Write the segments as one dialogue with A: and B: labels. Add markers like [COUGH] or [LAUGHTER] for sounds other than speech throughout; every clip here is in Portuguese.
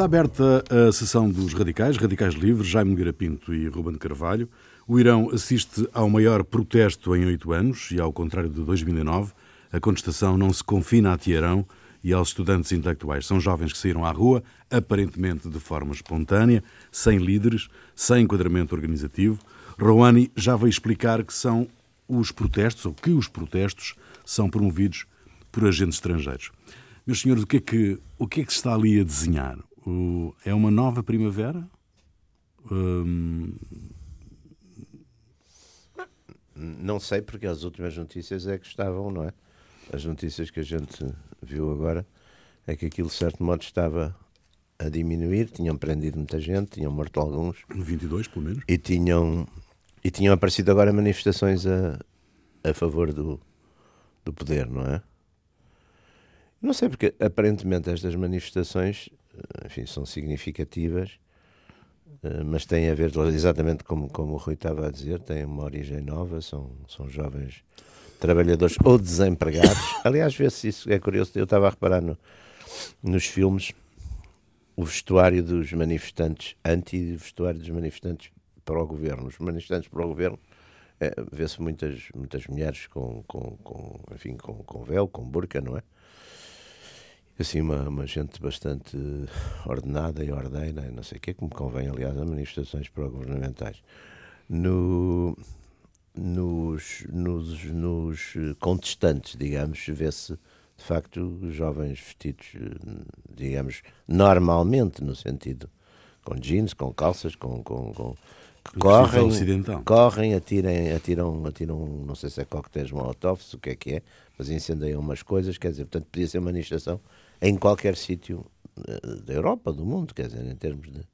A: Está aberta a sessão dos radicais, radicais livres, Jaime Nogueira Pinto e Ruben Carvalho. O Irão assiste ao maior protesto em oito anos e, ao contrário de 2009, a contestação não se confina a Teherão e aos estudantes intelectuais. São jovens que saíram à rua, aparentemente de forma espontânea, sem líderes, sem enquadramento organizativo. Rouhani já veio explicar que são os protestos, ou que os protestos, são promovidos por agentes estrangeiros. Meus senhores, o que é que, o que, é que se está ali a desenhar? O, é uma nova primavera? Hum...
B: Não sei, porque as últimas notícias é que estavam, não é? As notícias que a gente viu agora é que aquilo, de certo modo, estava a diminuir. Tinham prendido muita gente, tinham morto alguns.
A: 22, pelo menos.
B: E tinham, e tinham aparecido agora manifestações a, a favor do, do poder, não é? Não sei, porque aparentemente estas manifestações, enfim, são significativas, eh, mas têm a ver, exatamente como, como o Rui estava a dizer, têm uma origem nova, são, são jovens trabalhadores ou desempregados. [LAUGHS] Aliás, vê-se isso, é curioso, eu estava a reparar no, nos filmes o vestuário dos manifestantes anti e o vestuário dos manifestantes para o governo. Os manifestantes para o governo é, vê-se muitas, muitas mulheres com, com, com, enfim, com, com véu, com burca, não é? Assim uma, uma gente bastante ordenada e ordeina, não sei o que, como convém, aliás, a manifestações pró-governamentais. No, nos, nos, nos contestantes, digamos, vê-se de facto jovens vestidos, digamos, normalmente, no sentido com jeans, com calças, com, com, com que correm, correm, atiram, atiram, atiram, não sei se é coquetéis molotov, o que é que é, mas incendeiam umas coisas, quer dizer, portanto, podia ser uma manifestação em qualquer sítio eh, da Europa, do mundo, quer dizer, em termos de, de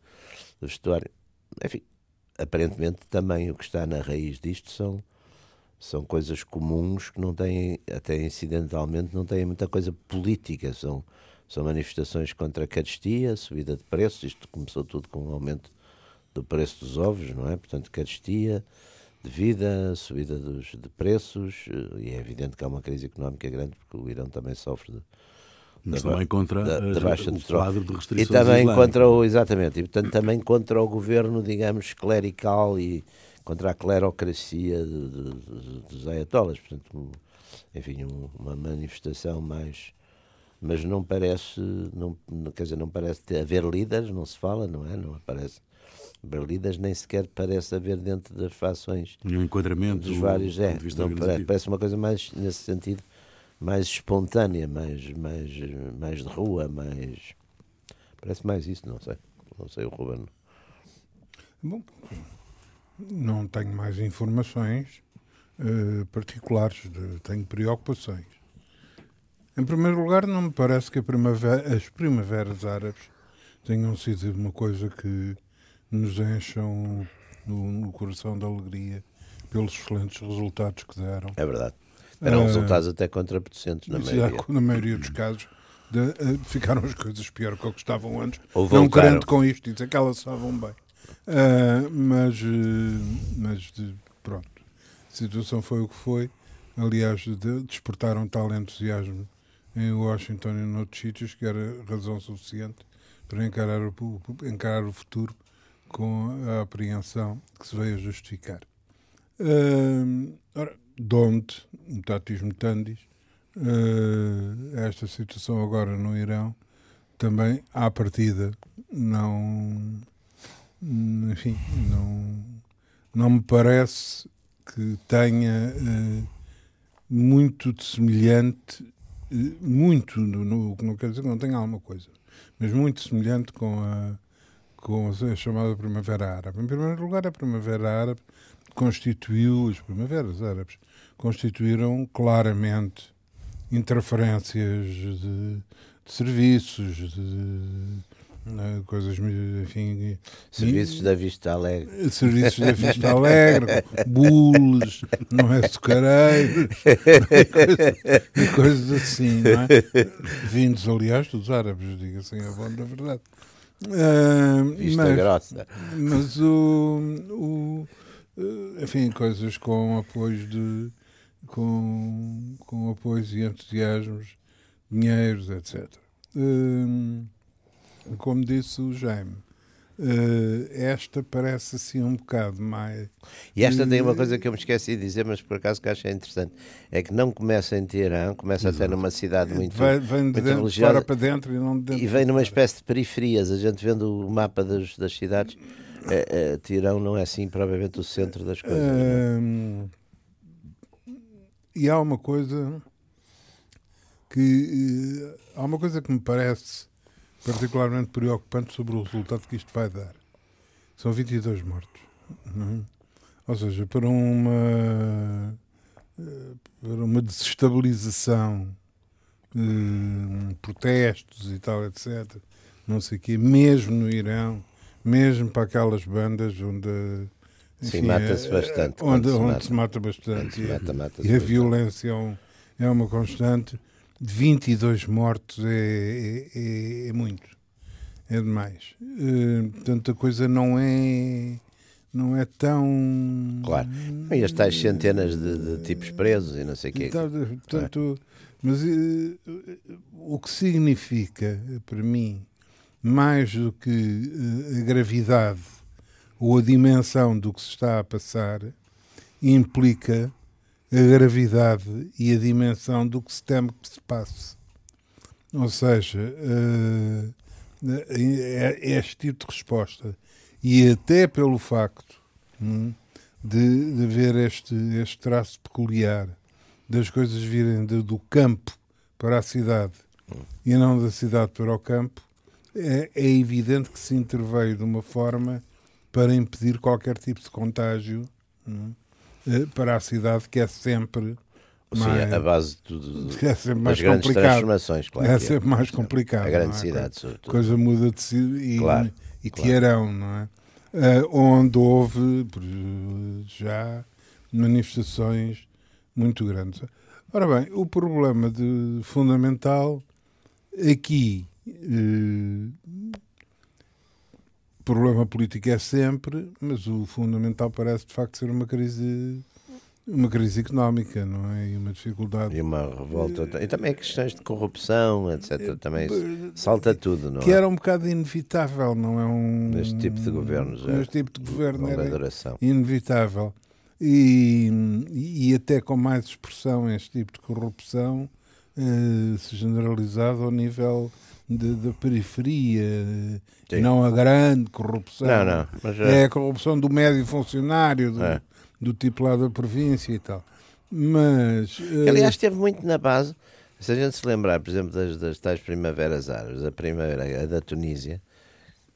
B: vestuário. Enfim, aparentemente também o que está na raiz disto são, são coisas comuns que não têm, até incidentalmente, não têm muita coisa política. São, são manifestações contra a carestia, subida de preços. Isto começou tudo com o aumento do preço dos ovos, não é? Portanto, carestia de vida, subida dos, de preços, eh, e é evidente que há uma crise económica grande, porque o Irão também sofre de,
A: mas também contra da, da baixa o quadro de restrições
B: E também islâmicas. contra o, exatamente, e portanto também contra o governo, digamos, clerical e contra a clerocracia dos ayatollahs. Portanto, enfim, um, uma manifestação mais... Mas não parece, não, quer dizer, não parece ter, haver líderes, não se fala, não é? Não aparece líderes, nem sequer parece haver dentro das fações...
A: Nenhum enquadramento
B: dos vários, é, não parece, parece uma coisa mais nesse sentido mais espontânea, mais, mais, mais de rua, mais. Parece mais isso, não sei. Não sei o Ruben.
C: Bom, não tenho mais informações uh, particulares, de, tenho preocupações. Em primeiro lugar, não me parece que primavera, as primaveras árabes tenham sido uma coisa que nos encham no, no coração de alegria pelos excelentes resultados que deram.
B: É verdade. Eram uh, resultados até contraproducentes na maioria.
C: Na maioria dos casos. De, uh, ficaram as coisas pior que o que estavam antes. Ou não querendo com isto dizer que elas estavam bem. Uh, mas, mas de, pronto, a situação foi o que foi. Aliás, de, despertaram tal entusiasmo em Washington e noutros sítios que era razão suficiente para encarar o, encarar o futuro com a apreensão que se veio a justificar. Uh, ora, donde, mutatis mutandis, uh, esta situação agora no Irão também, à partida, não. Enfim, não, não me parece que tenha uh, muito de semelhante, uh, muito, no, não quer dizer que não tenha alguma coisa, mas muito semelhante com a, com a chamada Primavera Árabe. Em primeiro lugar, a Primavera Árabe constituiu, as primaveras árabes, constituíram claramente interferências de, de serviços, de, de coisas, enfim.
B: Serviços da Vista Alegre.
C: Serviços da Vista Alegre, bules, não é sucareiros, e coisas assim, não é? Vindos, aliás, dos árabes, diga-se a bom da verdade.
B: Uh, Vista mas, grossa.
C: Mas o, o, enfim, coisas com apoios de com, com apoios e entusiasmos, dinheiros, etc. Hum, como disse o Jaime, Uh, esta parece assim um bocado mais.
B: E esta tem uma coisa que eu me esqueci de dizer, mas por acaso que achei interessante: é que não começa em Teherã, começa Exato. até numa cidade muito.
C: Vem, vem de dentro, fora para dentro e não de dentro.
B: E vem numa espécie de periferias. A gente vendo o mapa das, das cidades, é, é, Teherã não é assim, provavelmente, o centro das coisas. Uh,
C: e há uma coisa que. Uh, há uma coisa que me parece particularmente preocupante sobre o resultado que isto vai dar. São 22 mortos. É? Ou seja, para uma, para uma desestabilização, eh, protestos e tal, etc., não sei o quê, mesmo no Irão, mesmo para aquelas bandas onde.
B: Enfim, Sim, mata-se
C: é,
B: bastante.
C: Onde, onde, se, mata. se mata bastante. Se mata, mata e, a violência é, um, é uma constante. 22 mortos é, é, é muito. É demais. Uh, portanto, a coisa não é não é tão.
B: Claro. E as tais centenas de, de tipos presos e não sei o quê.
C: Então, portanto, mas uh, o que significa, para mim, mais do que uh, a gravidade ou a dimensão do que se está a passar, implica a gravidade e a dimensão do que se teme que se passe. Ou seja, uh, este tipo de resposta e até pelo facto hum, de, de ver este, este traço peculiar das coisas virem do campo para a cidade e não da cidade para o campo, é, é evidente que se interveio de uma forma para impedir qualquer tipo de contágio. Hum, eh, para a cidade, que é sempre.
B: Mais, a base do, [LAUGHS] é sempre mais das complicado. transformações, claro.
C: É, é sempre mais complicado.
B: A grande é? cidade, sobretudo.
C: Coisa muda de si e, claro, e claro. Teherão, não é? Uh, onde houve já manifestações muito grandes. Ora bem, o problema de, fundamental aqui uh, problema político é sempre, mas o fundamental parece de facto ser uma crise uma crise económica, não é? E uma dificuldade.
B: E uma revolta. E também questões de corrupção, etc. Também salta tudo, não
C: que é? Que era um bocado inevitável, não é? Um,
B: neste tipo de governos.
C: Neste tipo de governo era duração. inevitável. E, e até com mais expressão este tipo de corrupção eh, se generalizado ao nível da periferia, Sim. não a grande corrupção.
B: Não, não, mas,
C: é... a corrupção do médio funcionário, do, é. do tipo lá da província e tal. Mas.
B: Uh... Aliás, esteve muito na base. Se a gente se lembrar, por exemplo, das, das tais primaveras árabes, a primeira, a da Tunísia,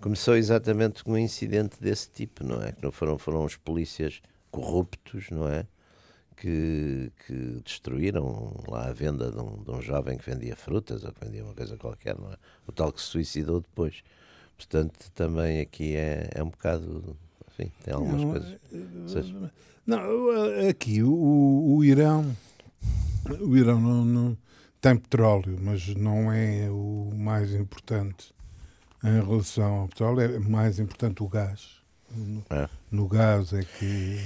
B: começou exatamente com um incidente desse tipo, não é? Que não foram, foram os polícias corruptos, não é? Que, que destruíram lá a venda de um, de um, jovem que vendia frutas ou que vendia uma coisa qualquer, não é? O tal que se suicidou depois. Portanto, também aqui é, é um bocado. Enfim, tem algumas não, coisas. Seja...
C: Não, aqui o, o Irão. O Irão não, não, tem petróleo, mas não é o mais importante em relação ao petróleo, é mais importante o gás. É. no gás é que.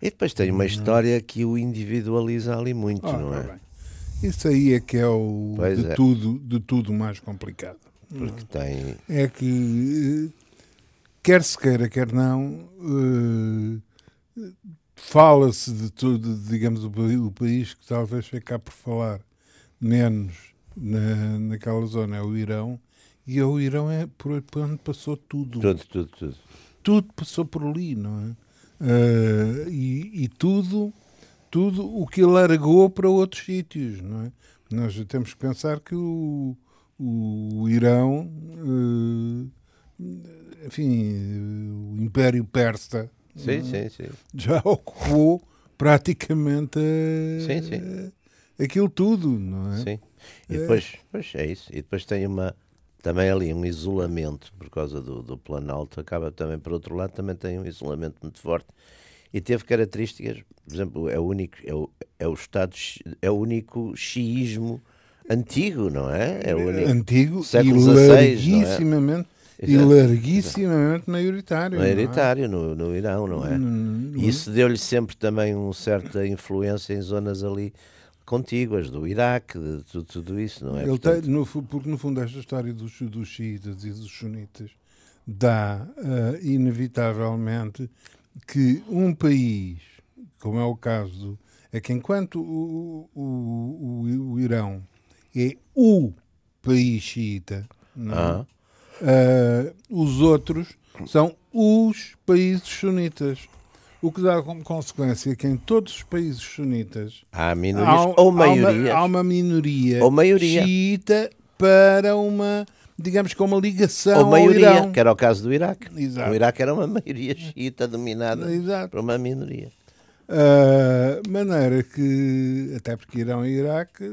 B: E depois tem uma história que o individualiza ali muito, ah, não tá é? Bem.
C: Isso aí é que é o de, é. Tudo, de tudo mais complicado.
B: Porque tem.
C: É que, quer se queira, quer não, uh, fala-se de tudo, digamos, o, o país que talvez ficar por falar menos na, naquela zona é o Irão, e o Irão é por onde passou tudo.
B: Tudo, tudo, tudo
C: tudo passou por ali, não é? Uh, e, e, tudo, tudo o que largou para outros sítios, não é? Nós temos que pensar que o, o Irão, uh, enfim, o Império Persa
B: sim, é? sim, sim.
C: já ocupou praticamente sim, sim. aquilo tudo, não é?
B: Sim. E depois, pois é isso. E depois tem uma também ali um isolamento por causa do, do Planalto, acaba também, por outro lado, também tem um isolamento muito forte e teve características, por exemplo, é o único, é o, é o Estado, é o único xiismo antigo, não é? É o único,
C: antigo século e larguissimamente, é? e larguissimamente maioritário.
B: Maioritário é? no, no Irão, não é? Isso deu-lhe sempre também uma certa influência em zonas ali contíguas, do Iraque, de tudo, tudo isso, não é?
C: Ele Portanto... tem, no, porque no fundo esta história dos, dos xiitas e dos sunitas dá uh, inevitavelmente que um país, como é o caso, é que enquanto o, o, o, o Irão é o país xiita, ah. uh, os outros são os países sunitas. O que dá como consequência que em todos os países sunitas
B: há minorias há, ou maiorias.
C: Há uma, há uma minoria
B: ou maioria.
C: xiita para uma digamos que uma ligação
B: ou maioria, que era o caso do Iraque. Exato. O Iraque era uma maioria xiita dominada Exato. por uma minoria.
C: Uh, maneira que, até porque Irão e Iraque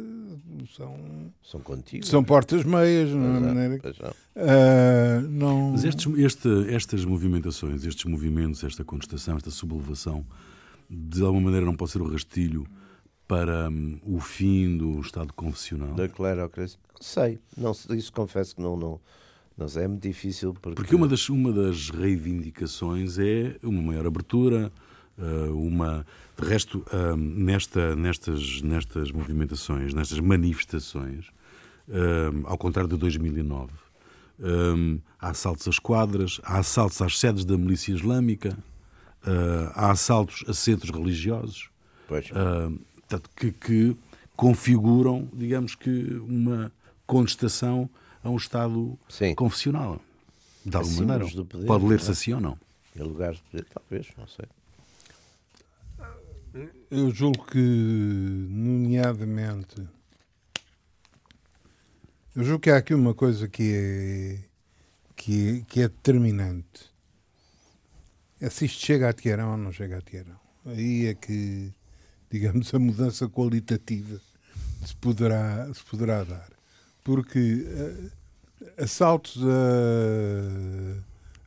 C: são,
B: são, contigo,
C: são portas meias, não é? Maneira que,
A: uh, não... Mas estes, este, estas movimentações, estes movimentos, esta contestação, esta sublevação, de alguma maneira não pode ser o rastilho para um, o fim do Estado confessional?
B: Da clerocracia? Não sei, não, isso confesso que não, não, não sei, é muito difícil. Porque,
A: porque uma, das, uma das reivindicações é uma maior abertura uma. De resto, eh, nesta, nestas, nestas movimentações, nestas manifestações, eh, ao contrário de 2009, há assaltos às quadras, há assaltos às sedes da milícia islâmica, há assaltos a centros religiosos, que, que configuram, digamos que, uma contestação a um Estado Sim. confessional. De alguma maneira. Pode ler-se é? assim ou não.
B: Em lugares de poder, talvez, não sei.
C: Eu julgo que, nomeadamente, eu julgo que há aqui uma coisa que é, que que é determinante. É se isto chega a Teherão ou não chega a Teherão. Aí é que, digamos, a mudança qualitativa se poderá, se poderá dar. Porque uh, assaltos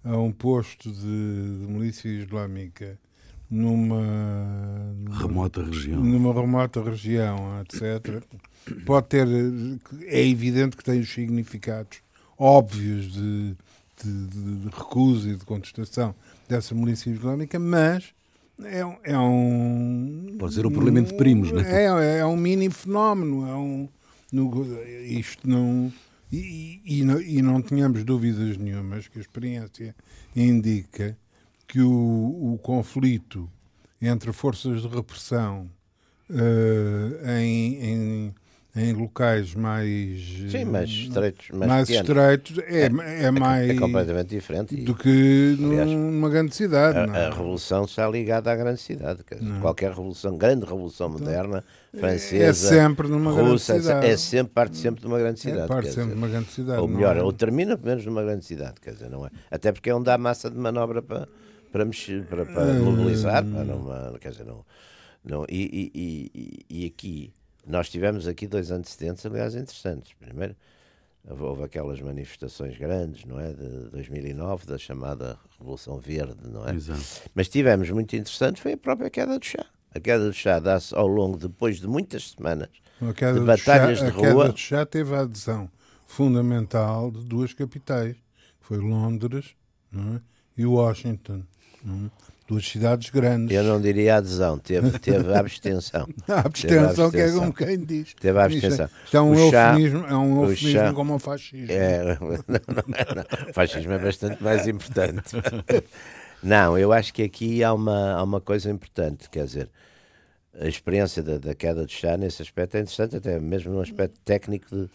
C: a, a um posto de, de milícia islâmica numa,
A: numa remota região,
C: numa remota região, etc. Pode ter, é evidente que tem os significados óbvios de, de, de recusa e de contestação dessa milícia islâmica, mas é, é um.
A: Pode ser um problema de primos, não
C: é? É, é um mini fenómeno. É um, no, isto não. E, e, e, não, e não tínhamos dúvidas nenhumas que a experiência indica que o, o conflito entre forças de repressão uh, em, em, em, locais mais
B: Sim, mais estreitos,
C: mais, mais estreitos é, é, é, mais
B: é completamente diferente
C: do que aliás, numa grande cidade.
B: A, a, revolução está ligada à grande cidade. Qualquer revolução, grande revolução moderna, francesa,
C: é sempre numa russa, grande cidade.
B: é sempre parte sempre de uma grande cidade. É
C: parte sempre
B: de
C: uma grande cidade.
B: Ou melhor, é? ou termina pelo menos numa grande cidade, quer dizer, não é? Até porque é onde há massa de manobra para para, mexer, para, para mobilizar, para não, quer dizer, não, não e, e, e, e, aqui, nós tivemos aqui dois antecedentes, aliás, interessantes. Primeiro, houve aquelas manifestações grandes, não é, de 2009, da chamada Revolução Verde, não é? Exato. Mas tivemos muito interessantes, foi a própria queda do chá. A queda do chá dá-se ao longo, depois de muitas semanas de batalhas chá,
C: de
B: rua.
C: A queda do chá teve a adesão fundamental de duas capitais, foi Londres é? e Washington. Hum. Duas cidades grandes.
B: Eu não diria adesão, teve, teve [LAUGHS] abstenção.
C: a abstenção, que é como quem diz.
B: Teve abstenção.
C: Isto, isto é um eufemismo, é um eufemismo chá, como o fascismo.
B: É, [LAUGHS] não, não, não, o fascismo é bastante mais importante. [LAUGHS] Não, eu acho que aqui há uma, há uma coisa importante, quer dizer, a experiência da, da queda de chá nesse aspecto é interessante, até mesmo no aspecto técnico de,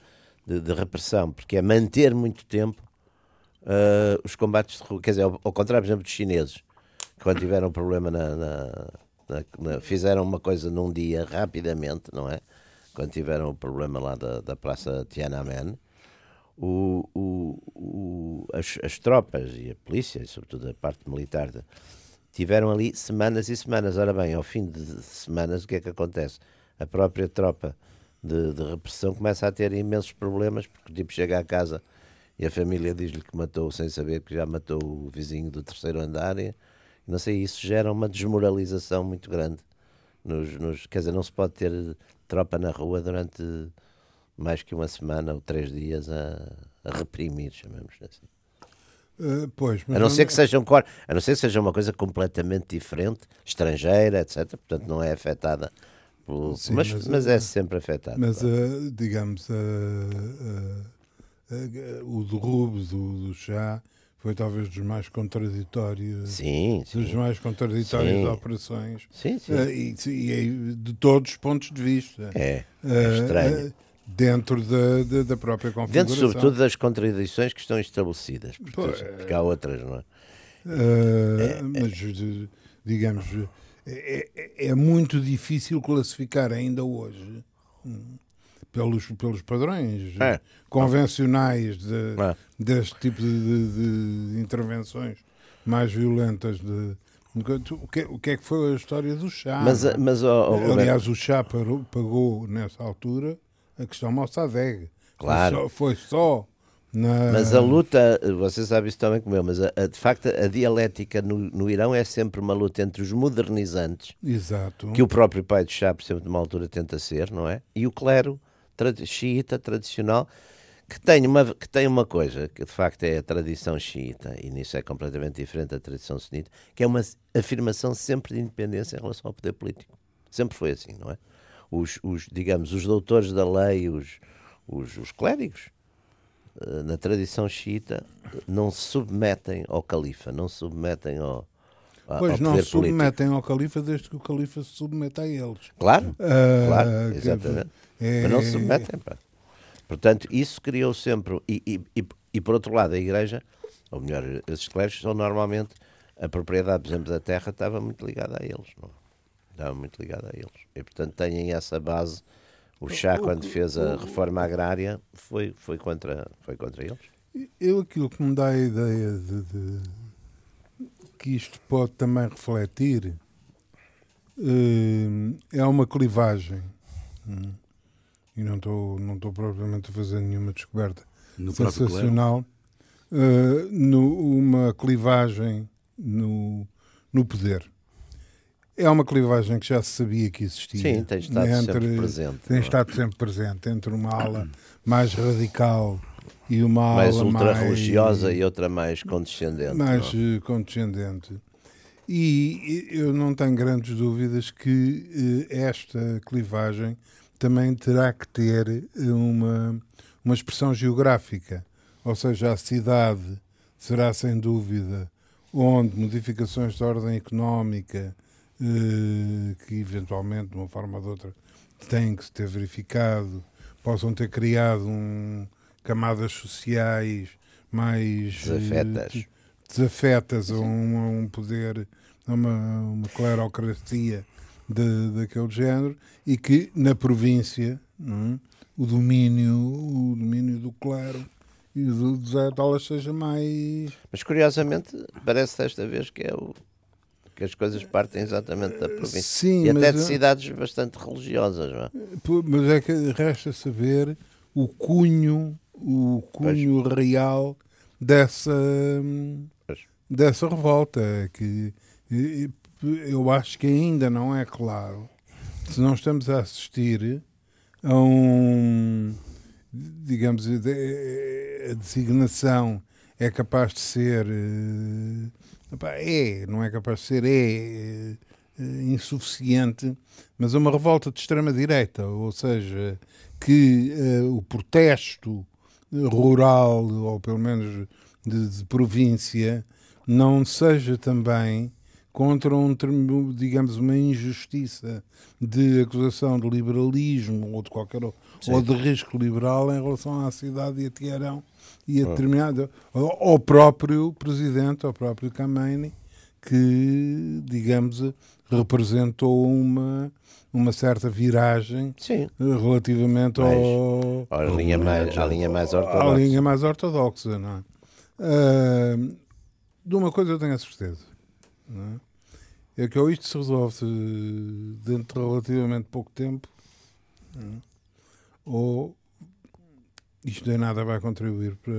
B: de, de repressão, porque é manter muito tempo uh, os combates de rua, quer dizer, ao, ao contrário, por exemplo, dos chineses quando tiveram problema na, na, na, na, fizeram uma coisa num dia rapidamente, não é? Quando tiveram o problema lá da, da Praça Tiananmen, o, o, o, as, as, tropas e a polícia, e sobretudo a parte militar, tiveram ali semanas e semanas. Ora bem, ao fim de semanas, o que é que acontece? A própria tropa de, de repressão começa a ter imensos problemas, porque tipo chega à casa e a família diz-lhe que matou sem saber que já matou o vizinho do terceiro andar. E, não sei, isso gera uma desmoralização muito grande. Nos, nos, quer dizer, não se pode ter tropa na rua durante mais que uma semana ou três dias a, a reprimir, chamamos assim.
C: Uh, pois,
B: a não, ser que seja um a não ser que seja uma coisa completamente diferente, estrangeira, etc. Portanto, não é afetada pelo, Sim, mas, mas, mas, é sempre afetado.
C: Mas, uh, digamos, uh, o Rubens, do, do chá, foi talvez dos mais contraditórios
B: sim, sim.
C: dos mais contraditórias sim. operações
B: sim, sim. Uh, e,
C: e, de todos os pontos de vista
B: é, é estranho uh,
C: dentro da, da, da, própria configuração
B: dentro sobretudo das contradições que estão estabelecidas porque, porque há outras não é?
C: Uh, é mas digamos é, é, é, muito difícil classificar ainda hoje hum, pelos, pelos padrões é. convencionais de, é. deste tipo de, de, de, intervenções mais violentas de, o que, o que é que foi a história do chá?
B: Mas, mas, oh,
C: oh, Aliás, o chá pagou, pagou nessa altura a questão Mossadegh.
B: Claro.
C: Foi só, foi só na...
B: Mas a luta, você sabe isso também como eu, mas a, a, de facto a dialética no, no Irão é sempre uma luta entre os modernizantes,
C: Exato.
B: que o próprio pai do chá, por exemplo, de uma altura tenta ser, não é? E o clero xiita tradicional, que tem, uma, que tem uma coisa, que de facto é a tradição xiita, e nisso é completamente diferente da tradição sunita, que é uma afirmação sempre de independência em relação ao poder político. Sempre foi assim, não é? Os, os digamos, os doutores da lei, os, os, os clérigos, eh, na tradição xiita, não se submetem ao califa, não se submetem ao,
C: Pois não se submetem ao califa desde que o califa se submeta a eles.
B: Claro, uh, claro, exatamente. É... Mas não se submetem. Pá. Portanto, isso criou sempre. E, e, e, e, por outro lado, a Igreja, ou melhor, esses clérigos são normalmente. A propriedade, por exemplo, da terra estava muito ligada a eles. Não? Estava muito ligada a eles. E, portanto, têm essa base. O chá, quando fez a reforma agrária, foi, foi, contra, foi contra eles.
C: Eu, aquilo que me dá a ideia de, de que isto pode também refletir uh, é uma clivagem. E não estou não estou propriamente a fazer nenhuma descoberta no sensacional uh, no, uma clivagem no, no poder é uma clivagem que já se sabia que existia
B: sim tem estado entre, sempre presente
C: tem é? estado sempre presente entre uma ala mais radical e uma
B: mais ultra religiosa e outra mais condescendente
C: mais não? É? condescendente e eu não tenho grandes dúvidas que uh, esta clivagem também terá que ter uma, uma expressão geográfica, ou seja, a cidade será sem dúvida onde modificações de ordem económica eh, que eventualmente de uma forma ou de outra têm que se ter verificado, possam ter criado um, camadas sociais mais
B: desafetas, eh,
C: desafetas a um, a um poder, a uma, uma clerocracia de, daquele género e que na província é? o domínio o domínio do clero e do José Talas seja mais
B: mas curiosamente parece desta vez que é o que as coisas partem exatamente da província
C: Sim,
B: e até de cidades bastante religiosas não é?
C: mas é que resta saber o cunho o cunho pois. real dessa pois. dessa revolta que eu acho que ainda não é claro se não estamos a assistir a um, digamos, a designação é capaz de ser, eh, é, não é capaz de ser, é, é insuficiente, mas uma revolta de extrema-direita, ou seja, que uh, o protesto rural, ou pelo menos de, de província, não seja também contra um, digamos, uma injustiça de acusação de liberalismo ou de qualquer Sim. ou de risco liberal em relação à cidade e a e a ah. determinado ao próprio presidente, ao próprio Khamenei, que, digamos, representou uma uma certa viragem
B: Sim.
C: relativamente
B: mais, ao, à linha mais, à linha mais ortodoxa.
C: À linha mais ortodoxa, não é? Uh, de uma coisa eu tenho a certeza é? é que ou isto se resolve dentro de relativamente pouco tempo, é? ou isto nem nada vai contribuir para,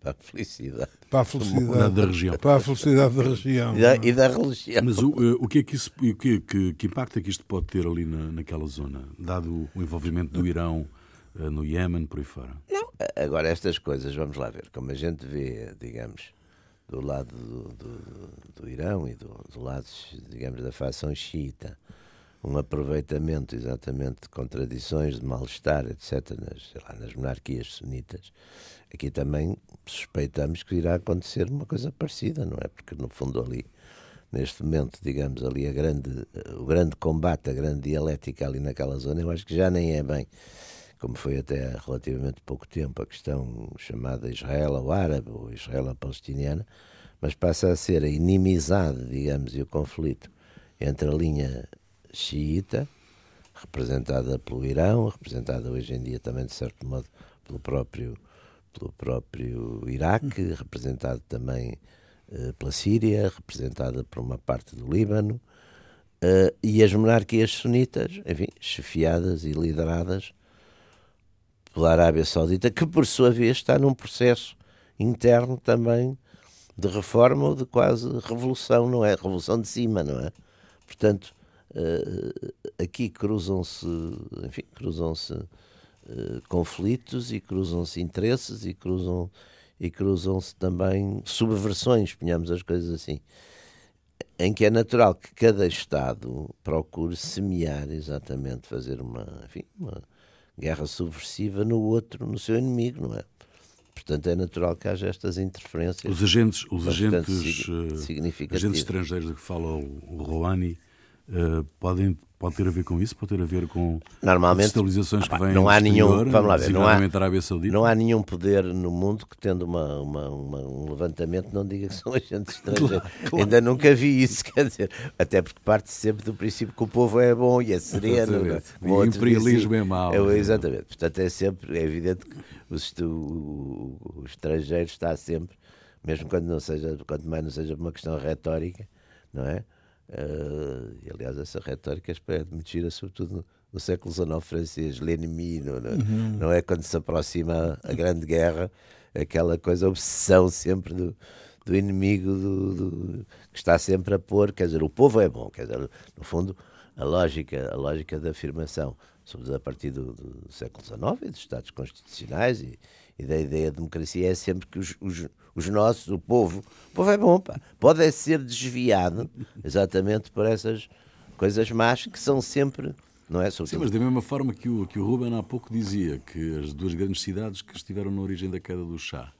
B: para a felicidade.
C: Para a felicidade da região. Para a felicidade da região.
B: E da, e da religião.
A: Mas o, eh, o que é que isso, o que, que, que impacto é que isto pode ter ali na, naquela zona, dado o envolvimento do Irão eh, no Iémen, por aí fora?
B: Não, agora estas coisas, vamos lá ver, como a gente vê, digamos, do lado do, do, do Irão e do, do, lado, digamos, da facção xiita, um aproveitamento exatamente de contradições, de mal-estar, etc., nas, lá, nas monarquias sunitas. Aqui também suspeitamos que irá acontecer uma coisa parecida, não é? Porque, no fundo, ali, neste momento, digamos, ali a grande, o grande combate, a grande dialética ali naquela zona, eu acho que já nem é bem como foi até há relativamente pouco tempo a questão chamada Israel ao árabe ou Israel palestiniana, mas passa a ser a inimizade, digamos, e o conflito entre a linha xiita, representada pelo Irão, representada hoje em dia também, de certo modo, pelo próprio, pelo próprio Iraque, representado também uh, pela Síria, representada por uma parte do Líbano, uh, e as monarquias sunitas, enfim, chefiadas e lideradas pela Arábia Saudita, que por sua vez está num processo interno também de reforma ou de quase revolução, não é? Revolução de cima, não é? Portanto, uh, aqui cruzam-se, enfim, cruzam-se uh, conflitos e cruzam-se interesses e cruzam e cruzam-se também subversões, ponhamos as coisas assim, em que é natural que cada Estado procure semear exatamente, fazer uma, enfim, uma guerra subversiva no outro, no seu inimigo, não é? Portanto, é natural que haja estas interferências.
A: Os agentes, os agentes, eh, agentes estrangeiros de que fala o Rouhani uh, podem pode ter a ver com isso, pode ter a ver com
B: Normalmente,
A: estabilizações que vêm
B: não há
A: nenhum,
B: vamos lá ver, não há, não há nenhum poder no mundo que tendo uma, uma, uma, um levantamento não diga que são [LAUGHS] agentes estrangeiros. Claro. Ainda nunca vi isso, [LAUGHS] quer dizer, até porque parte sempre do princípio que o povo é bom e é sereno.
A: Né? O imperialismo é mau.
B: É, exatamente. Portanto, é sempre, é evidente que o, o, o estrangeiro está sempre, mesmo quando não seja, quanto mais não seja uma questão retórica, não é? Uh, aliás, essa retórica é admitida sobretudo no, no século XIX francês, l'ennemi, não, não, uhum. não, é quando se aproxima a Grande Guerra, aquela coisa, obsessão sempre do, do inimigo do, do, que está sempre a pôr, quer dizer, o povo é bom, quer dizer, no fundo, a lógica, a lógica da afirmação, sobretudo a partir do, do século XIX e dos Estados Constitucionais e, e da ideia de democracia é sempre que os, os, os, nossos, o povo, o povo é bom, pá. pode é ser desviado exatamente por essas coisas más que são sempre. Não é?
A: Sim, mas da mesma forma que o, que o Ruben há pouco dizia que as duas grandes cidades que estiveram na origem da queda do chá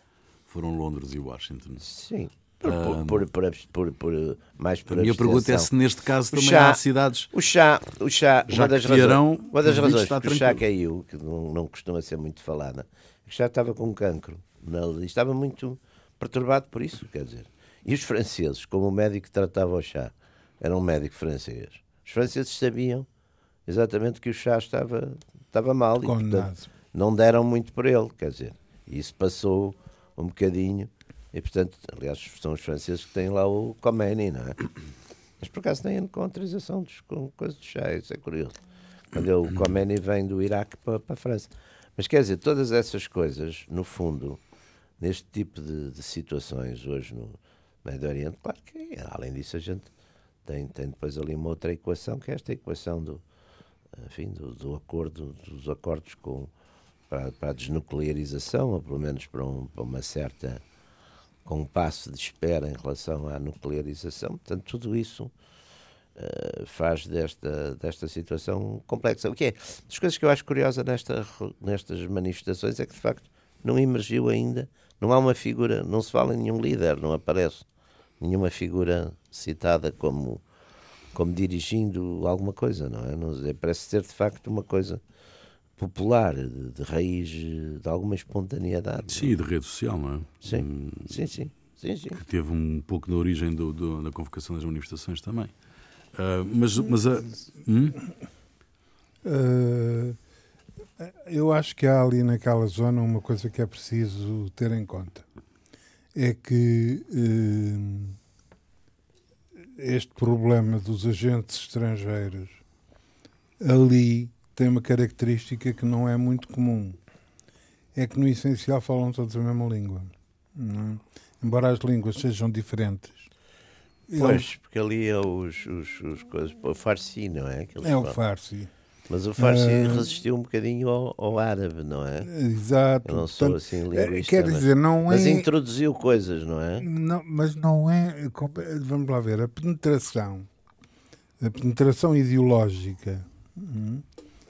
A: foram Londres e Washington.
B: Sim. Por, um, por, por, por, por, mais por
A: A minha pergunta é se neste caso também
B: chá,
A: há cidades.
B: O chá, o chá uma, das razões, uma das razões que o chá caiu, que não, não costuma ser muito falada, já estava com cancro e estava muito perturbado por isso, quer dizer. E os franceses, como o médico tratava o chá, era um médico francês. Os franceses sabiam exatamente que o chá estava, estava mal Condenado. e, portanto, não deram muito por ele, quer dizer. E isso passou um bocadinho. E, portanto, aliás, são os franceses que têm lá o Khomeini, não é? Mas, por acaso, têm a autorização com coisas de chá, isso é curioso. Quando o Khomeini vem do Iraque para, para a França. Mas quer dizer, todas essas coisas, no fundo, neste tipo de, de situações hoje no Médio Oriente, claro que além disso a gente tem, tem depois ali uma outra equação, que é esta equação do, enfim, do, do acordo, dos acordos com, para, para, a desnuclearização, ou pelo menos para, um, para uma certa com um passo de espera em relação à nuclearização. Portanto, tudo isso uh, faz desta, desta situação complexa. O que é? Das coisas que eu acho curiosa nesta, nestas manifestações é que, de facto, não emergiu ainda, não há uma figura, não se fala em nenhum líder, não aparece nenhuma figura citada como, como dirigindo alguma coisa, não é? Não, parece ser, de facto, uma coisa popular, de, de raiz de alguma espontaneidade.
A: Sim, de rede social, não é?
B: Sim, hum, sim, sim. Sim, sim.
A: Que teve um pouco na origem do, do, da convocação das manifestações também. Uh, mas, mas a. Hum?
C: Uh, eu acho que há ali naquela zona uma coisa que é preciso ter em conta. É que uh, este problema dos agentes estrangeiros ali tem uma característica que não é muito comum. É que no essencial falam todos a mesma língua. É? Embora as línguas sejam diferentes,
B: Pois, porque ali é os, os, os coisas, o Farsi, não é?
C: é o Farsi.
B: Mas o Farsi uh, resistiu um bocadinho ao, ao, árabe, não é?
C: Exato.
B: Eu não sou assim é, linguista.
C: Quer dizer, não
B: mas, é. Mas introduziu coisas, não é?
C: Não, mas não é. Vamos lá ver, a penetração a penetração ideológica, hum,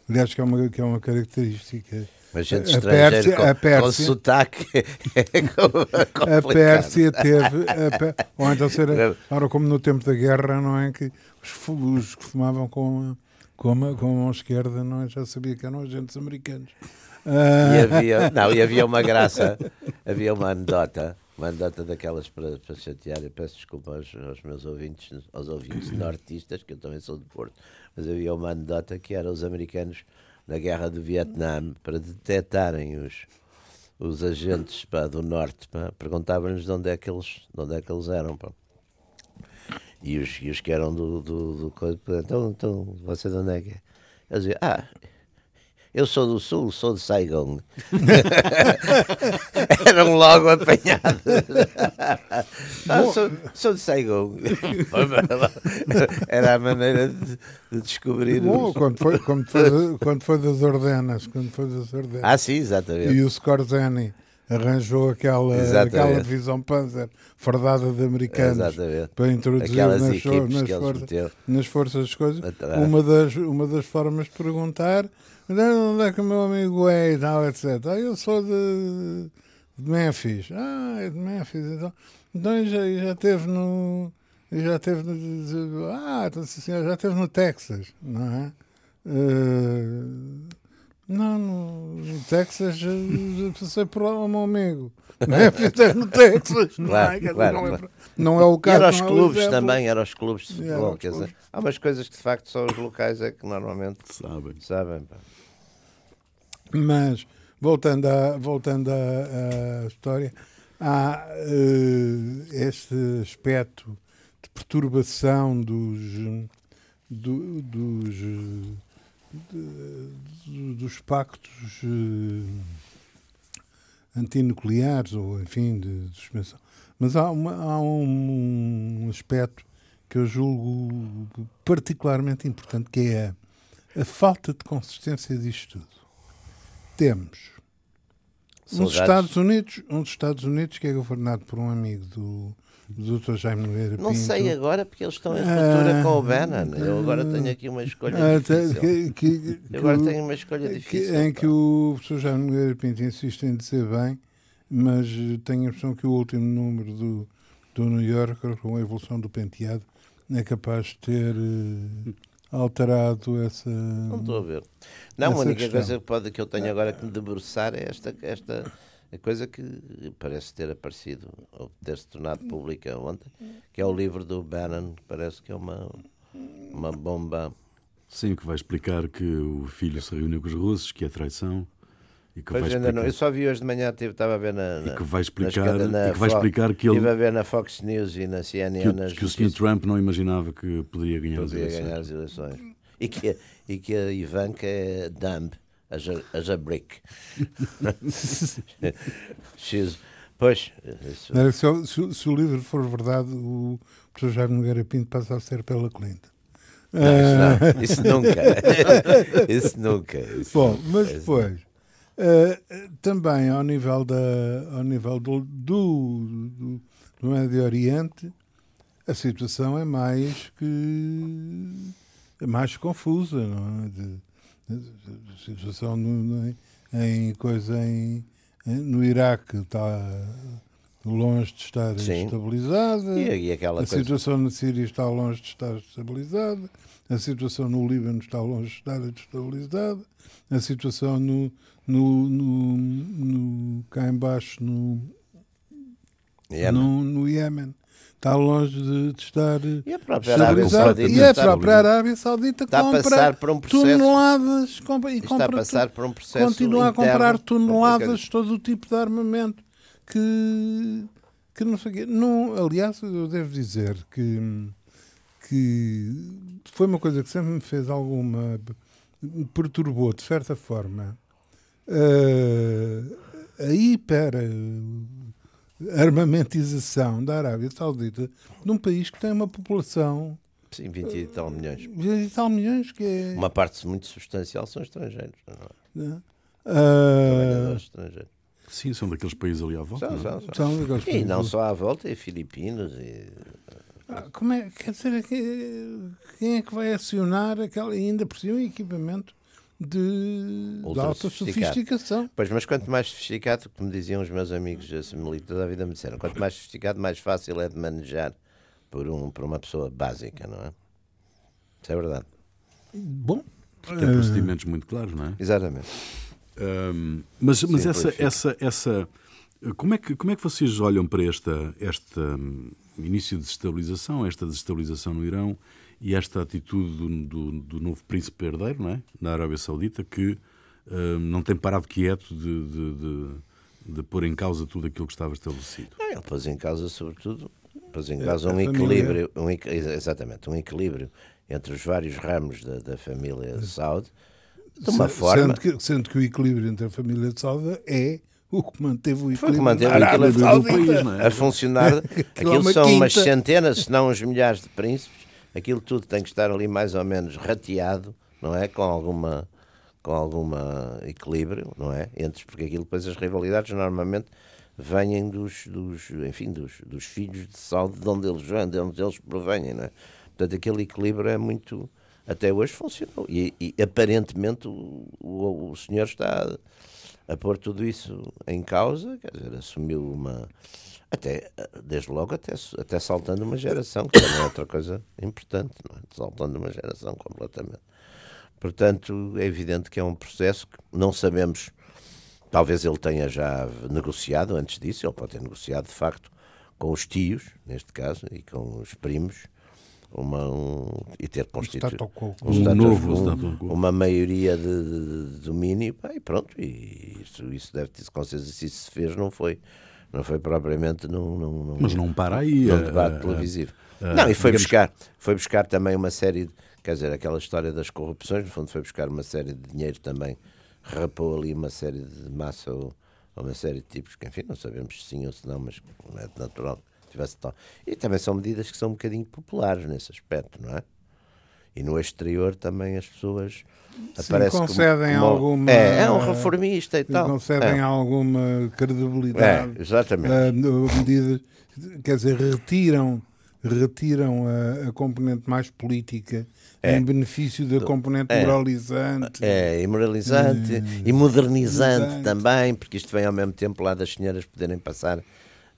C: aliás, que é uma, que é uma característica.
B: Mas gente a Pérsia, com, a Pérsia, com sotaque [LAUGHS]
C: é A Pérsia teve. A, ou então [LAUGHS] ora, como no tempo da guerra, não é? Que os, os que fumavam com, com, com a mão esquerda, não é? Já sabia que eram agentes americanos.
B: E havia, não, e havia uma graça, [LAUGHS] havia uma anedota uma andata daquelas para, para chatear. Eu peço desculpa aos, aos, meus ouvintes, aos ouvintes nortistas, que eu também sou de Porto, mas havia uma anedota que era os americanos na guerra do Vietnã para detectarem os, os agentes pá, do norte, perguntavam-lhes de onde é que eles, de onde é que eles eram. Pá. E, os, e os que eram do, do, do, então, então, você de onde é que é? Eles diziam, ah, eu sou do Sul, sou de Saigon. [LAUGHS] Eram logo apanhados. [LAUGHS] Ah, sou, sou, de Saigon. [LAUGHS] Era a maneira de, de descobrir.
C: Bom, os... quando, foi, quando, foi, quando foi das Ordenas. Quando foi das Ordenas.
B: Ah, sim, exatamente.
C: E o Scorzani arranjou aquela, aquela divisão Panzer fardada de americanos Exatamente. para introduzir nas, nas, forças, nas forças coisas. Uma das, uma das formas de perguntar onde é que o meu amigo é e tal, etc. Ah, eu sou de, de Memphis. Ah, é de Memphis. Então, então já, já teve no. Já teve no. Ah, então, assim, já teve no Texas, não é? Uh, não, no, Texas passei por lá o meu amigo. Memphis [LAUGHS] no Texas. Não, é? claro, não, é, não é o caso.
B: E era os clubes é também, era os clubes de futebol. Quer dizer, há umas coisas que de facto só os locais é que normalmente sabem. sabem pá.
C: Mas, voltando à, voltando à, à história, há uh, este aspecto de perturbação dos, do, dos, de, dos pactos uh, antinucleares, ou enfim, de, suspensão. Mas há, uma, há um, um, aspecto que eu julgo particularmente importante, que é a, a falta de consistência disto tudo temos uns Estados Unidos, uns Estados Unidos que é governado por um amigo do, do Dr. Jaime Nogueira
B: Não
C: Pinto.
B: sei agora, porque eles estão em ruptura ah, com o Bannon. Eu agora tenho aqui uma escolha ah, difícil. Que, que, Eu agora tenho uma escolha difícil.
C: em que o Dr. Jaime Nogueira Pinto insiste em dizer bem, mas tenho a impressão que o último número do, do New Yorker, com a evolução do penteado, é capaz de ter uh, alterado essa.
B: Não estou a ver. Não, a única questão. coisa que, pode, que eu tenho agora que me debruçar é esta, esta a coisa que parece ter aparecido, ou ter se tornado pública ontem, que é o livro do Bannon, que parece que é uma, uma bomba.
A: Sim, que vai explicar que o filho se reuniu com os russos, que é traição.
B: E que pois vai explicar... não, eu só vi hoje de manhã, estava a ver na.
A: na e que vai explicar, na, que vai explicar que ele.
B: Estive a ver na Fox News e na CNN.
A: Que, que o Sr. Trump não imaginava que poderia ganhar
B: poderia
A: as
B: eleições. Ganhar as eleições. E que, e que a Ivanka é dumb as a, as a brick. [LAUGHS] She's, pois.
C: Isso... Se, se, se, o livro for verdade, o professor Jaime Nogueira Pinto passa a ser pela Clinton.
B: Não, isso, não, isso nunca. [LAUGHS] isso nunca. Isso
C: Bom, mas depois, uh, também ao nível, da, ao nível do, do, do, do Médio Oriente, a situação é mais que é mais confusa, não é? De, situação no, em coisa em, no Iraque está longe de estar Sim. estabilizada.
B: E, e a
C: coisa... situação na Síria está longe de estar estabilizada. A situação no Líbano está longe de estar estabilizada. A situação no, no, no, no cá embaixo no, no, no Iémen está longe de, de estar
B: e a própria Arábia Saudita,
C: e a própria Arábia Saudita está compra a passar por um processo, toneladas compra, e
B: está a passar por um processo
C: continua a comprar toneladas de todo o tipo de armamento que que não sei não aliás eu devo dizer que que foi uma coisa que sempre me fez alguma me perturbou de certa forma uh, a hiper armamentização da Arábia Saudita num país que tem uma população.
B: Sim, 20 e tal milhões.
C: 20 e tal milhões, que é.
B: Uma parte muito substancial são estrangeiros. Não é?
A: Uh... estrangeiros. Sim, são daqueles países ali à volta.
B: São, são, são. são e não só à volta, e Filipinos. E...
C: Ah, como é, quer dizer, quem é que vai acionar aquela, ainda por cima, equipamento de, de alta sofisticação?
B: Pois, mas quanto mais sofisticado, como diziam os meus amigos assim, militares da vida, me disseram, quanto mais sofisticado, mais fácil é de manejar por, um, por uma pessoa básica, não é? Isso é verdade.
C: Bom.
A: Tem procedimentos muito claros, não é?
B: Exatamente.
A: Um, mas mas Sim, essa, essa, essa. Como é, que, como é que vocês olham para esta, esta um, início de desestabilização, esta desestabilização no Irão e esta atitude do, do, do novo príncipe herdeiro, não é? Na Arábia Saudita, que um, não tem parado quieto de, de, de, de, pôr em causa tudo aquilo que estava estabelecido?
B: Não, ele pôs em causa, sobretudo, pôs em causa um equilíbrio, um, exatamente, um equilíbrio entre os vários ramos da, da família Saud, de uma
C: sendo
B: forma.
C: Que, sendo que o equilíbrio entre a família de Saud é o que manteve o equilíbrio,
B: manteve o equilíbrio do país, é? a funcionar. aquilo é são umas centenas, se não uns milhares de príncipes. Aquilo tudo tem que estar ali mais ou menos rateado, não é? Com alguma com alguma equilíbrio, não é? Entre porque aquilo depois as rivalidades normalmente vêm dos, dos enfim, dos, dos filhos de saúde de onde eles vêm, de onde eles provêm, não é? Portanto, aquele equilíbrio é muito. Até hoje funcionou. E, e aparentemente o, o, o, senhor está a, pôr tudo isso em causa, quer dizer, assumiu uma. Até, desde logo, até, até saltando uma geração, que também é outra coisa importante, é? Saltando uma geração completamente. Portanto, é evidente que é um processo que não sabemos. Talvez ele tenha já negociado antes disso, ele pode ter negociado de facto com os tios, neste caso, e com os primos, uma, um, e ter constituído
A: um, um, novo
B: um, uma maioria de, de, de domínio e pronto e isso, isso deve ter com certeza se isso se fez não foi não foi propriamente num, num,
A: mas não para aí
B: num debate uh, televisivo uh, não e foi digamos... buscar foi buscar também uma série de, quer dizer aquela história das corrupções no fundo foi buscar uma série de dinheiro também rapou ali uma série de massa ou, ou uma série de tipos que enfim não sabemos se sim ou se não mas é natural tivesse tal. E também são medidas que são um bocadinho populares nesse aspecto, não é? E no exterior também as pessoas
C: aparecem concedem como, alguma
B: é, é um reformista e tal
C: concedem
B: é.
C: alguma credibilidade
B: é, exatamente
C: uh, medidas quer dizer retiram retiram a, a componente mais política é. em benefício da componente é. moralizante
B: é, e moralizante hum. e modernizante também porque isto vem ao mesmo tempo lá das senhoras poderem passar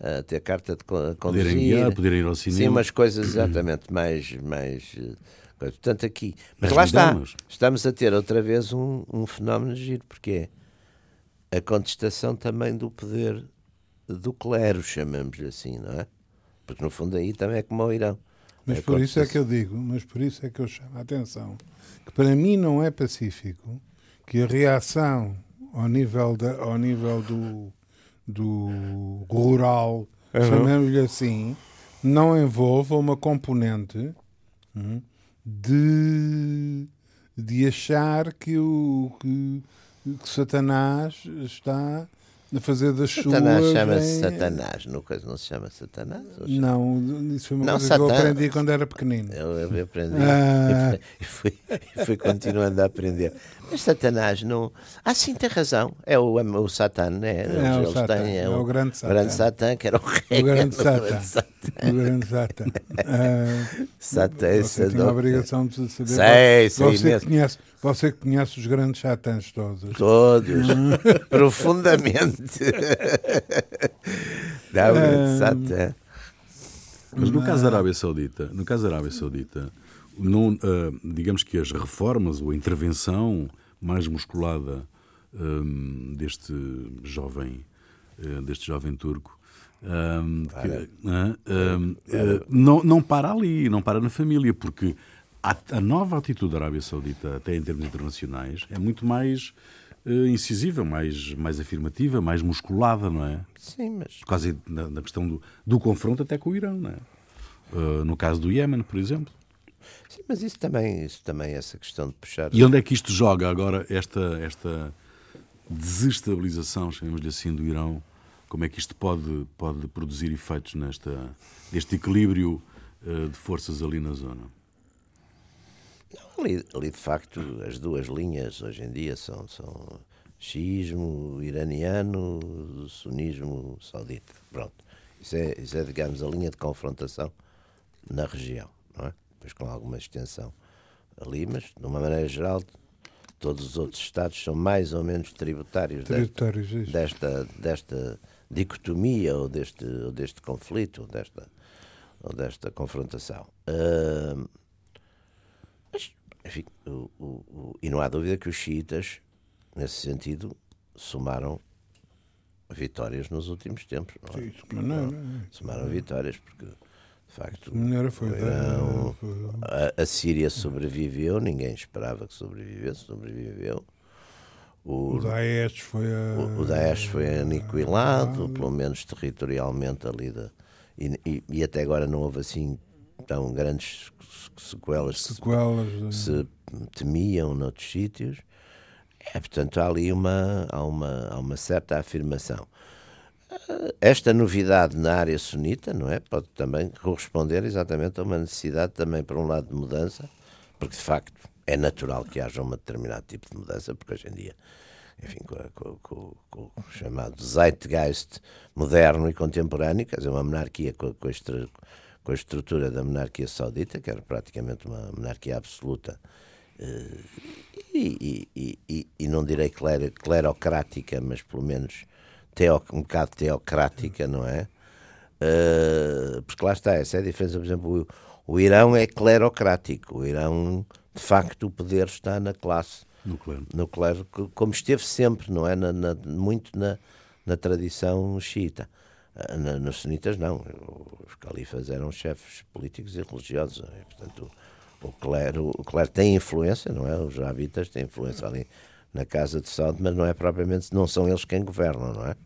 B: uh, ter carta de conduzir.
A: Poderem guiar, poderem ir ao cinema.
B: Sim, umas coisas exatamente mais... mais uh, portanto, aqui... Mas, lá está, estamos a ter outra vez um, um fenómeno giro, porque é a contestação também do poder do clero, chamamos-lhe assim, não é? Porque no fundo aí também é como o Irão.
C: Mas é por isso é que eu digo, mas por isso é que eu chamo a atenção que para mim não é pacífico que a reação ao nível, da, ao nível do, do rural, uhum. chamemos-lhe assim, não envolva uma componente hum, de, de achar que o que, que Satanás está a fazer das
B: Satanás
C: suas.
B: chama-se em... Satanás, no caso não se chama Satanás?
C: Não, isso foi uma não, coisa Satan... que eu aprendi quando era pequenino.
B: Eu, eu aprendi ah... [LAUGHS] e, fui, e fui continuando a aprender. Mas Satanás não. Ah, sim, tem razão. É o, o Satã, né?
C: É, o Satã, têm, é, é, o, grande Satã.
B: grande Satã, que era o rei.
C: O grande [LAUGHS] Satã. O grande Satã. Uh, [LAUGHS]
B: Satã,
C: você tem a obrigação de saber.
B: Sei, sei
C: você, mesmo. Conhece, você conhece os grandes Satãs todos.
B: Todos. [LAUGHS] Profundamente. Dá o grande Satã.
A: Mas no caso da Arábia Saudita, no caso da Arábia Saudita, não, uh, digamos que as reformas ou a intervenção mais musculada um, deste jovem uh, deste jovem turco um, que, uh, não, não para ali, não para na família, porque a, a, nova atitude da Arábia Saudita, até em termos internacionais, é muito mais uh, incisiva, mais, mais afirmativa, mais musculada, não é?
B: Sim, mas.
A: Quase na, na questão do, do confronto até com o Irão, não é? Uh, no caso do Iémen, por exemplo.
B: Sim, mas isso também, isso também, essa questão de puxar.
A: E onde é que isto joga agora, esta, esta desestabilização, chamemos-lhe assim, do Irão? Como é que isto pode, pode produzir efeitos nesta, neste equilíbrio uh, de forças ali na zona?
B: Não, ali, ali, de facto, as duas linhas hoje em dia são, são xiismo iraniano, sunismo saudita. Pronto. Isso é, isso é, digamos, a linha de confrontação na região, não é? Depois com alguma extensão ali, mas de uma maneira geral todos os outros Estados são mais ou menos tributários,
C: tributários
B: desta, desta, desta, dicotomia ou deste, ou deste conflito, ou desta, ou desta confrontação. Uh, mas, enfim, o, o, o, e não há dúvida que os xiitas, nesse sentido, somaram vitórias nos últimos tempos. Não é? Sim, não, não, somaram vitórias, porque de facto,
C: foi, Irão, foi...
B: A, a, Síria sobreviveu, ninguém esperava que sobrevivesse, sobreviveu.
C: O, o Daesh foi a...
B: o, o Daesh foi aniquilado, pelo menos territorialmente ali da, e, e, e, até agora não houve assim tão grandes sequelas,
C: sequelas
B: se, se temiam noutros sítios. É, portanto, há ali uma, há uma, há uma certa afirmação. Esta novidade na área sunita, não é? Pode também corresponder exatamente a uma necessidade também, por um lado, de mudança, porque de facto é natural que haja um determinado tipo de mudança, porque hoje em dia, enfim, com, com, com, com o chamado zeitgeist moderno e contemporâneo, quer dizer, uma monarquia com, com, com a estrutura da monarquia saudita, que era praticamente uma monarquia absoluta, eh, e, e, e, e não direi clerocrática, mas pelo menos teo, um bocado teocrática, não é? Uh, porque lá está, essa é a diferença. Por exemplo, o, o, Irão é clerocrático. O Irão, de facto, o poder está na classe.
A: No clero.
B: No clero, como esteve sempre, não é? Na, na, muito na, na tradição xiita. Uh, na, nos sunitas, não. Os califas eram chefes políticos e religiosos. É? Portanto, o, o, clero, o clero tem influência, não é? Os javitas têm influência ali na Casa de Saúde, mas não é propriamente, não são eles quem governam, não é?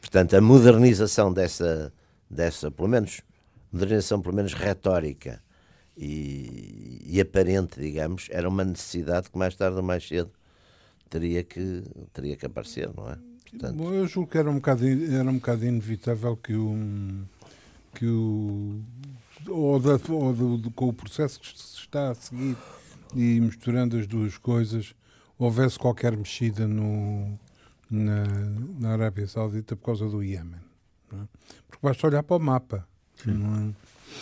B: Portanto, a modernização dessa, dessa pelo menos, modernização pelo menos retórica e, e aparente, digamos, era uma necessidade que mais tarde ou mais cedo teria que, teria que aparecer, não é?
C: Portanto... Bom, eu julgo que era um bocado, era um bocado inevitável que o, que o ou, da, ou do, do, com o processo que se está a seguir e misturando as duas coisas, houvesse qualquer mexida no, na, na Arábia Saudita por causa do Iémen. É? Porque basta olhar para o mapa. É?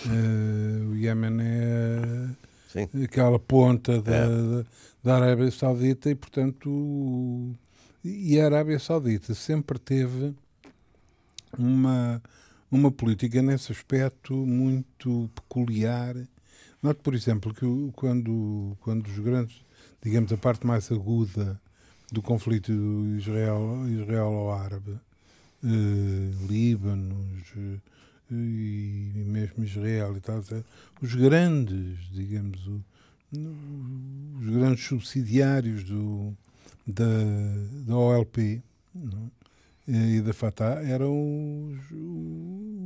C: Uh, o Iémen é Sim. aquela ponta da, é. da, da, Arábia Saudita e, portanto, e a Arábia Saudita sempre teve uma, uma política nesse aspecto muito peculiar. Note, por exemplo, que quando, quando os grandes digamos, a parte mais aguda do conflito israelo-árabe, eh, Líbano eh, e mesmo Israel e tal, os grandes, digamos, o, os grandes subsidiários do, da, da OLP não? e da Fatah eram os,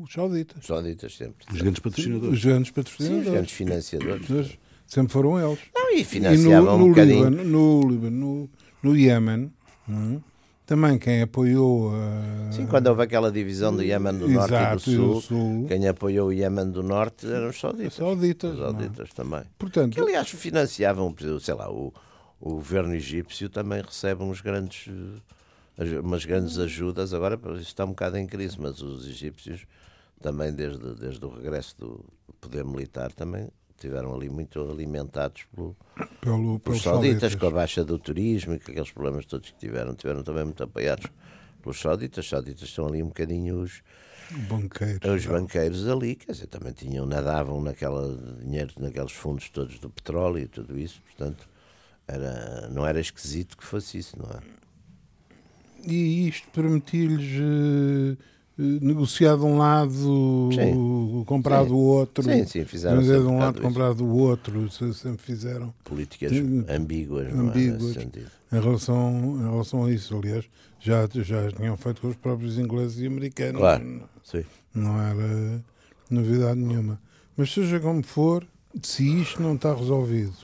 C: os sauditas. Os
B: sauditas sempre.
A: Os grandes patrocinadores.
C: Os grandes patrocinadores.
B: Sim, os grandes financiadores.
C: Sempre foram eles.
B: Não, e financiavam
C: e no,
B: um bocadinho.
C: Líbano, no Líbano, no, no Iémen, hum, também quem apoiou.
B: Sim, quando houve aquela divisão do Iémen do Norte Exato, e do Sul, Sul, quem apoiou o Iémen do Norte eram os sauditas.
C: Sauditas.
B: Os sauditas também.
C: Portanto,
B: que, aliás, financiavam, sei lá, o, o governo egípcio também recebe uns grandes, eh, umas grandes ajudas. Agora isso está um bocado em crise, mas os egípcios também, desde, desde o regresso do poder militar, também tiveram ali muito alimentados pelo,
C: pelo,
B: pelos sauditas, com a baixa do turismo e com aqueles problemas todos que tiveram, tiveram também muito apoiados pelos sauditas. Os sauditas estão ali um bocadinho os
C: banqueiros,
B: os banqueiros ali, quer dizer, também tinham, nadavam naquela dinheiro, naqueles fundos todos do petróleo e tudo isso, portanto, era, não era esquisito que fosse isso, não é?
C: E isto permitiu-lhes negociar de um lado, sim. comprar do outro.
B: Sim, sim, fizeram.
C: de um lado, comprar do outro. Sempre fizeram.
B: Políticas ambíguas, ambíguas é?
C: em, relação, em relação a isso. Aliás, já, já tinham feito com os próprios ingleses e americanos.
B: Claro, não, sim.
C: Não era novidade nenhuma. Mas seja como for, se isto não está resolvido,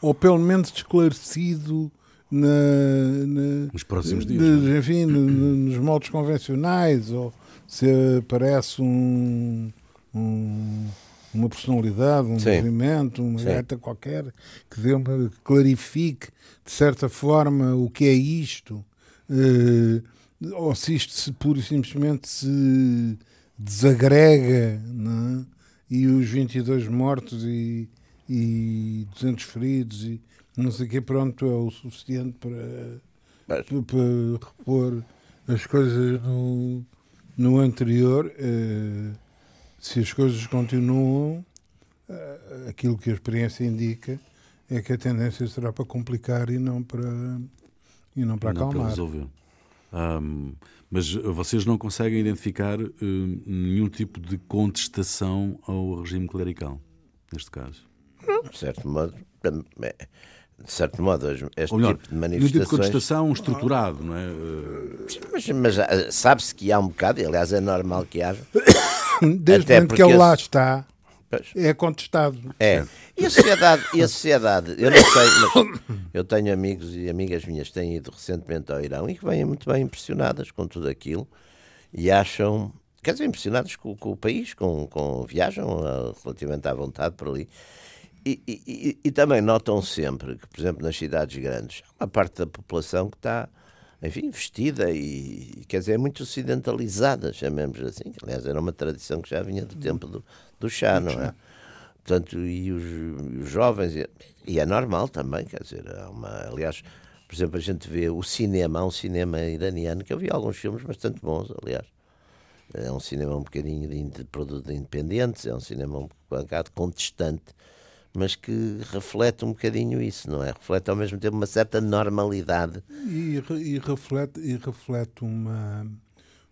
C: ou pelo menos esclarecido na, na,
A: nos próximos dias. De,
C: é? enfim, nos moldes convencionais, ou se aparece um, um uma personalidade, um Sim. movimento, uma gaita qualquer que, dê uma, que clarifique de certa forma o que é isto, uh, ou se isto se pura e simplesmente se desagrega, é? e os 22 mortos e, e 200 feridos e não sei o que, pronto, é o suficiente para, para, para repor as coisas no, no anterior. Uh, se as coisas continuam, uh, aquilo que a experiência indica é que a tendência será para complicar e não para, e não para não acalmar. Para
A: resolver. Um, mas vocês não conseguem identificar uh, nenhum tipo de contestação ao regime clerical, neste caso?
B: De certo modo, é, de certo modo, este melhor, tipo de manifestações...
A: Um tipo de contestação estruturado, não é?
B: Mas, mas ah, sabe-se que há um bocado, e aliás é normal que haja. [COUGHS]
C: Desde Até que ele lá está, é contestado.
B: É. E a sociedade, e a sociedade eu não sei, mas eu tenho amigos e amigas minhas que têm ido recentemente ao Irão e que vêm muito bem impressionadas com tudo aquilo e acham, quer dizer, impressionadas com, com o país, com, com viajam uh, relativamente à vontade por ali. E, e, e, também notam sempre que, por exemplo, nas cidades grandes, há uma parte da população que está, enfim, vestida e, quer dizer, é muito ocidentalizada, chamemos assim. Aliás, era uma tradição que já vinha do tempo do, do chá, não é? Portanto, e os, os jovens, e é normal também, quer dizer, há uma, aliás, por exemplo, a gente vê o cinema, há um cinema iraniano, que eu vi alguns filmes bastante bons, aliás. É um cinema um bocadinho de, de produto de independentes, é um cinema um bocado contestante, mas que reflete um bocadinho isso, não é? Reflete ao mesmo tempo uma certa normalidade.
C: E, e reflete, e reflete uma,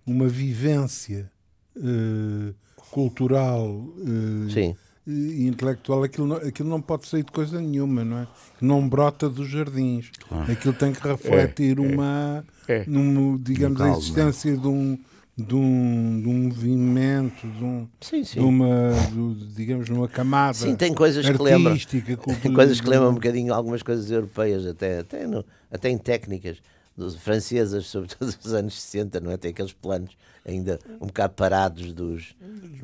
C: uma vivência uh, cultural uh,
B: Sim.
C: e intelectual. Aquilo não, aquilo não pode sair de coisa nenhuma, não é? Não brota dos jardins. Aquilo tem que refletir é, uma, é. Numa, digamos, um a existência de um de um, de um movimento, de, um, sim, sim. de uma, de, digamos, numa camada
B: Sim, tem coisas que lembram, [LAUGHS] coisas que lembram um bocadinho algumas coisas europeias, até, até, no, até em técnicas francesas, [LAUGHS] sobretudo dos anos 60, não é? Tem aqueles planos ainda um bocado parados dos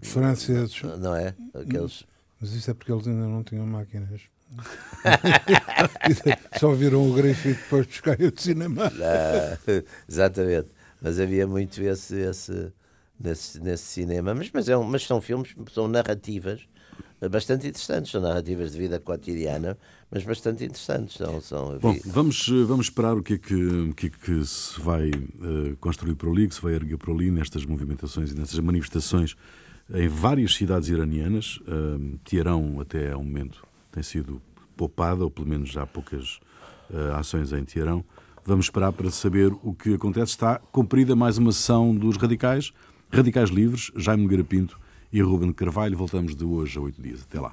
C: franceses,
B: não é? Aqueles...
C: Mas isso é porque eles ainda não tinham máquinas. [LAUGHS] Só viram o grifo e depois buscar o cinema.
B: Não, exatamente mas havia muito esse, esse nesse, nesse cinema. Mas, mas, é um, mas são filmes, são narrativas bastante interessantes, são narrativas de vida cotidiana, mas bastante interessantes. São, são,
A: Bom, vamos, vamos esperar o que é que, que, é que se vai uh, construir por ali, que se vai erguer por ali nestas movimentações e nestas manifestações em várias cidades iranianas. Uh, Teherão, até ao momento, tem sido poupada, ou pelo menos há poucas uh, ações em Teherão. Vamos esperar para saber o que acontece. Está cumprida mais uma sessão dos Radicais, Radicais Livres, Jaime Garapinto e Ruben Carvalho. Voltamos de hoje a oito dias. Até lá.